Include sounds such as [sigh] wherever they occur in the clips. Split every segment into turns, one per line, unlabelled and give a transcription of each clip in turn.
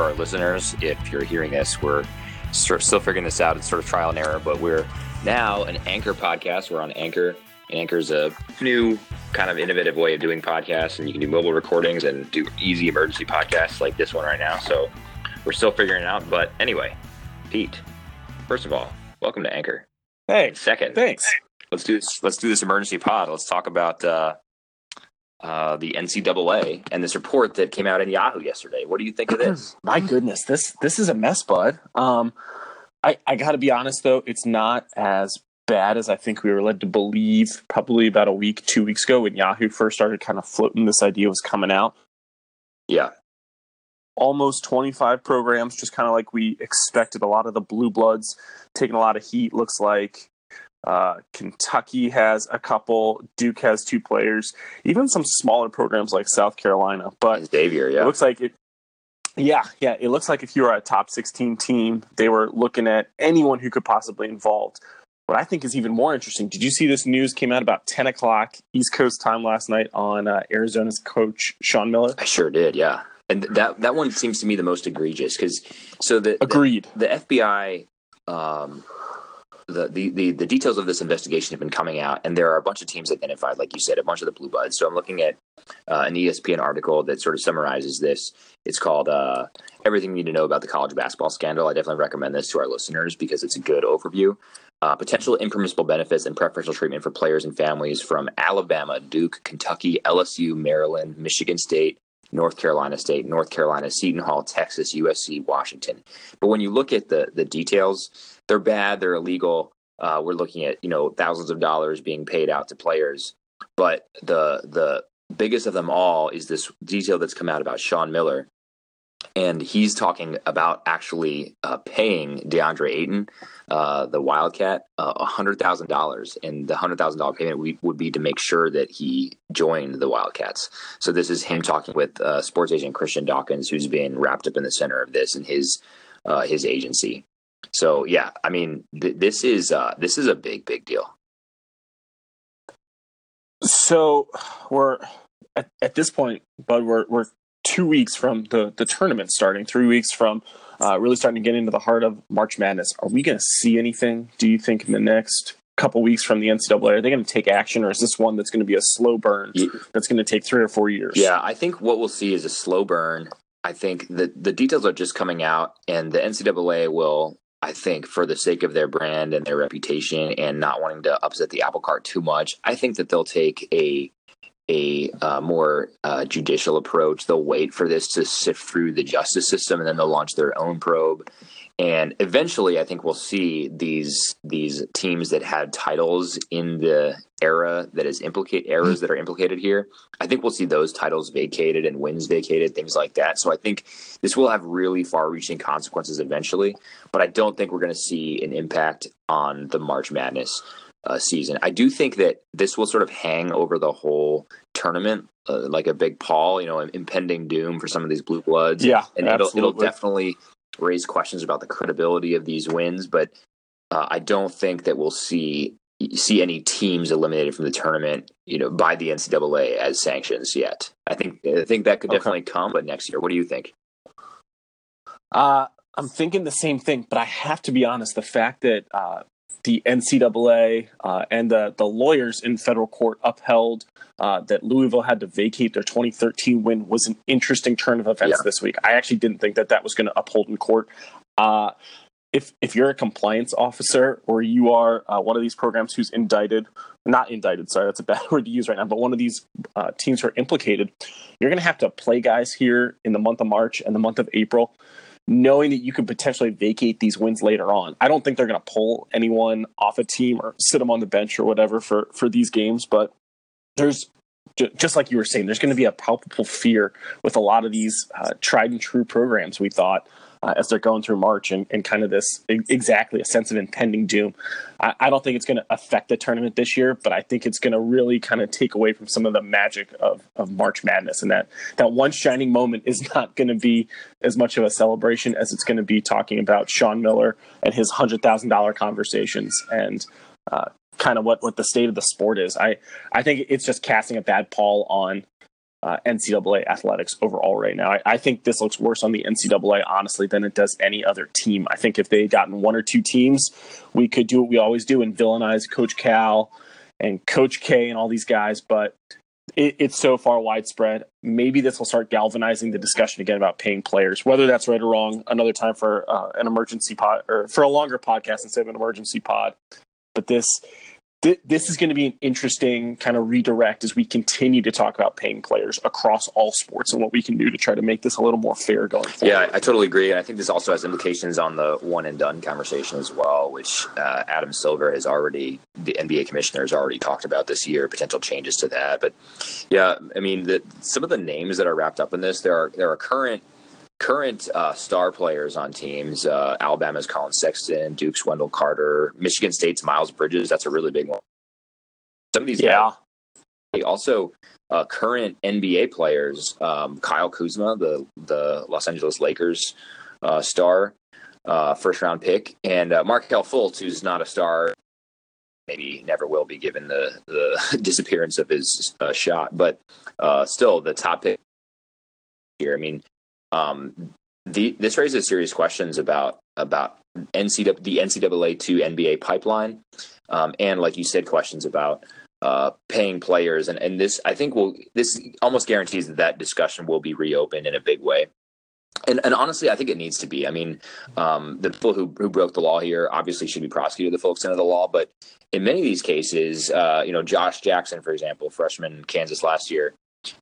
for our listeners. If you're hearing this, we're sort of still figuring this out. It's sort of trial and error, but we're now an Anchor podcast. We're on Anchor. And Anchor's a new kind of innovative way of doing podcasts, and you can do mobile recordings and do easy emergency podcasts like this one right now. So we're still figuring it out. But anyway, Pete, first of all, welcome to Anchor.
Hey,
Second,
thanks.
let's do this. Let's do this emergency pod. Let's talk about uh, uh, the NCAA and this report that came out in Yahoo yesterday. What do you think of this? [clears throat]
My goodness, this this is a mess, bud. Um, I I got to be honest though, it's not as bad as I think we were led to believe. Probably about a week, two weeks ago, when Yahoo first started kind of floating this idea was coming out.
Yeah,
Almost 25 programs, just kind of like we expected. A lot of the blue bloods taking a lot of heat. Looks like uh, Kentucky has a couple. Duke has two players. Even some smaller programs like South Carolina, but
Xavier.
It
Yeah,
looks like it. Yeah, yeah. It looks like if you were a top 16 team, they were looking at anyone who could possibly involved. What I think is even more interesting. Did you see this news came out about 10 o'clock East Coast time last night on uh, Arizona's coach Sean Miller?
I sure did. Yeah, and that that one seems to me the most egregious because so the, the
Agreed.
the FBI, um, the, the the details of this investigation have been coming out, and there are a bunch of teams identified, like you said, a bunch of the blue buds. So I'm looking at uh, an ESPN article that sort of summarizes this. It's called uh, "Everything You Need to Know About the College Basketball Scandal." I definitely recommend this to our listeners because it's a good overview. Uh, potential impermissible benefits and preferential treatment for players and families from Alabama, Duke, Kentucky, LSU, Maryland, Michigan State, North Carolina State, North Carolina, Seton Hall, Texas, USC, Washington. But when you look at the the details, they're bad, they're illegal. Uh, we're looking at you know thousands of dollars being paid out to players, but the the biggest of them all is this detail that's come out about Sean Miller, and he's talking about actually uh, paying DeAndre Ayton, uh, the Wildcat, thousand dollars, and the hundred thousand dollar payment would, would be to make sure that he joined the Wildcats. So this is him talking with uh, sports agent Christian Dawkins, who's been wrapped up in the center of this and his uh, his agency. So yeah, I mean, th- this is uh, this is a big big deal.
So we're at, at this point, Bud, we're, we're two weeks from the, the tournament starting, three weeks from uh, really starting to get into the heart of March Madness. Are we going to see anything, do you think, in the next couple weeks from the NCAA? Are they going to take action, or is this one that's going to be a slow burn that's going to take three or four years?
Yeah, I think what we'll see is a slow burn. I think the the details are just coming out, and the NCAA will, I think, for the sake of their brand and their reputation, and not wanting to upset the apple cart too much, I think that they'll take a a uh, more uh, judicial approach. They'll wait for this to sift through the justice system, and then they'll launch their own probe. And eventually, I think we'll see these these teams that had titles in the era that is implicate eras that are implicated here. I think we'll see those titles vacated and wins vacated, things like that. So I think this will have really far-reaching consequences eventually. But I don't think we're going to see an impact on the March Madness uh, season. I do think that this will sort of hang over the whole tournament uh, like a big pall, you know, an impending doom for some of these blue bloods.
Yeah,
and it'll it'll definitely raise questions about the credibility of these wins. But uh, I don't think that we'll see see any teams eliminated from the tournament, you know, by the NCAA as sanctions yet. I think I think that could
Okay.
definitely come, but next year. What do you think?
Uh, I'm thinking the same thing, but I have to be honest. The fact that uh, the NCAA uh, and the, the lawyers in federal court upheld uh, that Louisville had to vacate their 2013 win was an interesting turn of events
Yeah.
this week. I actually didn't think that that was going to uphold in court. Uh, if if you're a compliance officer or you are uh, one of these programs who's indicted, not indicted, sorry, that's a bad [laughs] word to use right now, but one of these uh, teams who are implicated, you're going to have to play guys here in the month of March and the month of April knowing that you could potentially vacate these wins later on. I don't think they're going to pull anyone off a team or sit them on the bench or whatever for for these games, but there's just like you were saying, there's going to be a palpable fear with a lot of these uh, tried and true programs. We thought uh, as they're going through March and, and kind of this exactly a sense of impending doom. I, I don't think it's going to affect the tournament this year, but I think it's going to really kind of take away from some of the magic of, of March Madness. And that, that one shining moment is [laughs] not going to be as much of a celebration as it's going to be talking about Sean Miller and his $100,000 conversations and uh, kind of what, what the state of the sport is. I, I think it's just casting a bad pall on uh, NCAA athletics overall right now. I, I, think this looks worse on the NCAA, honestly, than it does any other team. I think if they had gotten one or two teams, we could do what we always do and villainize Coach Cal and Coach K and all these guys. But it, it's so far widespread. Maybe this will start galvanizing the discussion again about paying players, whether that's right or wrong. Another time for uh, an emergency pod or for a longer podcast instead of an emergency pod. But this th- this is going to be an interesting kind of redirect as we continue to talk about paying players across all sports and what we can do to try to make this a little more fair going forward.
Yeah, I totally agree. And I think this also has implications on the one and done conversation as well, which uh, Adam Silver has already, the NBA commissioner has already talked about this year, potential changes to that. But yeah, I mean, the, some of the names that are wrapped up in this, there are, there are current current uh, star players on teams. Uh, Alabama's Collin Sexton, Duke's Wendell Carter, Michigan State's Miles Bridges. That's a really big one. Some of these,
yeah.
Guys, also, uh, current NBA players. Um, Kyle Kuzma, the the Los Angeles Lakers uh, star, uh, first round pick, and uh, Markelle Fultz, who's not a star. Maybe never will be given the the [laughs] disappearance of his shot, but still the top pick here. I mean, um, the, this raises serious questions about about NCAA, the NCAA to NBA pipeline, um, and like you said, questions about uh, paying players, and and this I think will this almost guarantees that that discussion will be reopened in a big way. And, and honestly, I think it needs to be. I mean, um, the people who, who broke the law here obviously should be prosecuted to the full extent of the law. But in many of these cases, uh, you know, Josh Jackson, for example, freshman in Kansas last year,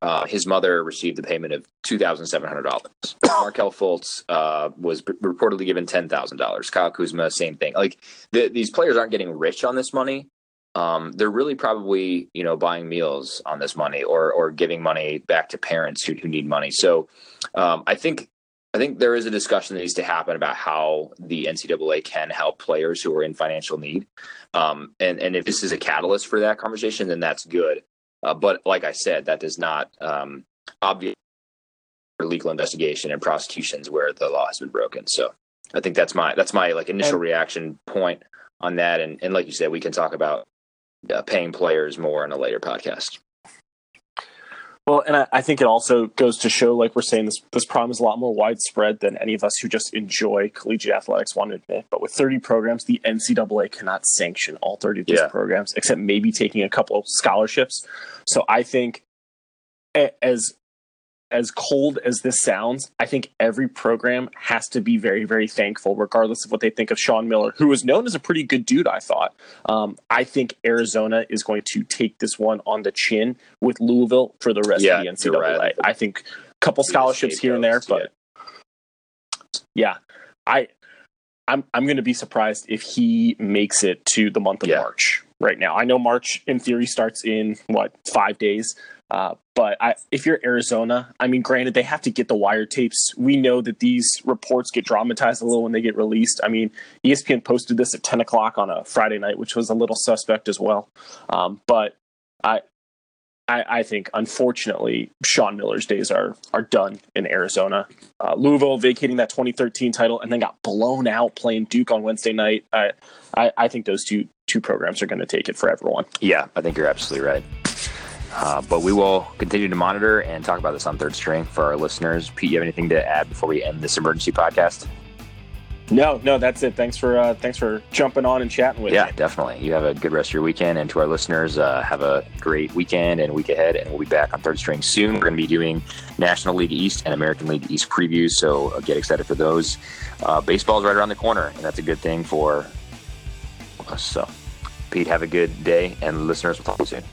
uh, his mother received the payment of two thousand seven hundred dollars. [coughs] Markelle Fultz uh, was b- reportedly given ten thousand dollars. Kyle Kuzma, same thing. Like the, these players aren't getting rich on this money. Um, they're really probably you know buying meals on this money or or giving money back to parents who, who need money. So um, I think I think there is a discussion that needs to happen about how the NCAA can help players who are in financial need. Um, and and if this is a catalyst for that conversation, then that's good. Uh, but like I said, that does not um, obviate legal investigation and prosecutions where the law has been broken. So I think that's my that's my like initial reaction point on that. And and like you said, we can talk about uh, paying players more in a later podcast.
Well, and I, I, think it also goes to show, like we're saying, this this problem is a lot more widespread than any of us who just enjoy collegiate athletics want to admit. But with 30 programs, the NCAA cannot sanction all 30 of these yeah. programs, except maybe taking a couple of scholarships. So I think, as as cold as this sounds, I think every program has to be very, very thankful, regardless of what they think of Sean Miller, who was known as a pretty good dude, I thought. Um, I think Arizona is going to take this one on the chin with Louisville for the rest yeah, of the NCAA. Right. I think a couple scholarships here and there, but yeah, I. I'm I'm going to be surprised if he makes it to the month of yeah. March right now. I know March in theory starts in what five days. Uh, but I, if you're Arizona, I mean, granted, they have to get the wire tapes. We know that these reports get dramatized a little when they get released. I mean, ESPN posted this at 10 o'clock on a Friday night, which was a little suspect as well. Um, but I, I, I, think, unfortunately, Sean Miller's days are are done in Arizona. Uh, Louisville vacating that 2013 title and then got blown out playing Duke on Wednesday night. I, I, I think those two two programs are going to take it for everyone.
Yeah, I think you're absolutely right. Uh, but we will continue to monitor and talk about this on third string for our listeners. Pete, you have anything to add before we end this emergency podcast?
No, no, that's it. Thanks for uh, thanks for jumping on and chatting with
yeah,
me.
Yeah, definitely. You have a good rest of your weekend, and to our listeners, uh, have a great weekend and week ahead. And we'll be back on third string soon. We're going to be doing National League East and American League East previews, so uh, get excited for those. Uh, baseball right around the corner, and that's a good thing for us. So, Pete, have a good day, and listeners, we'll talk soon.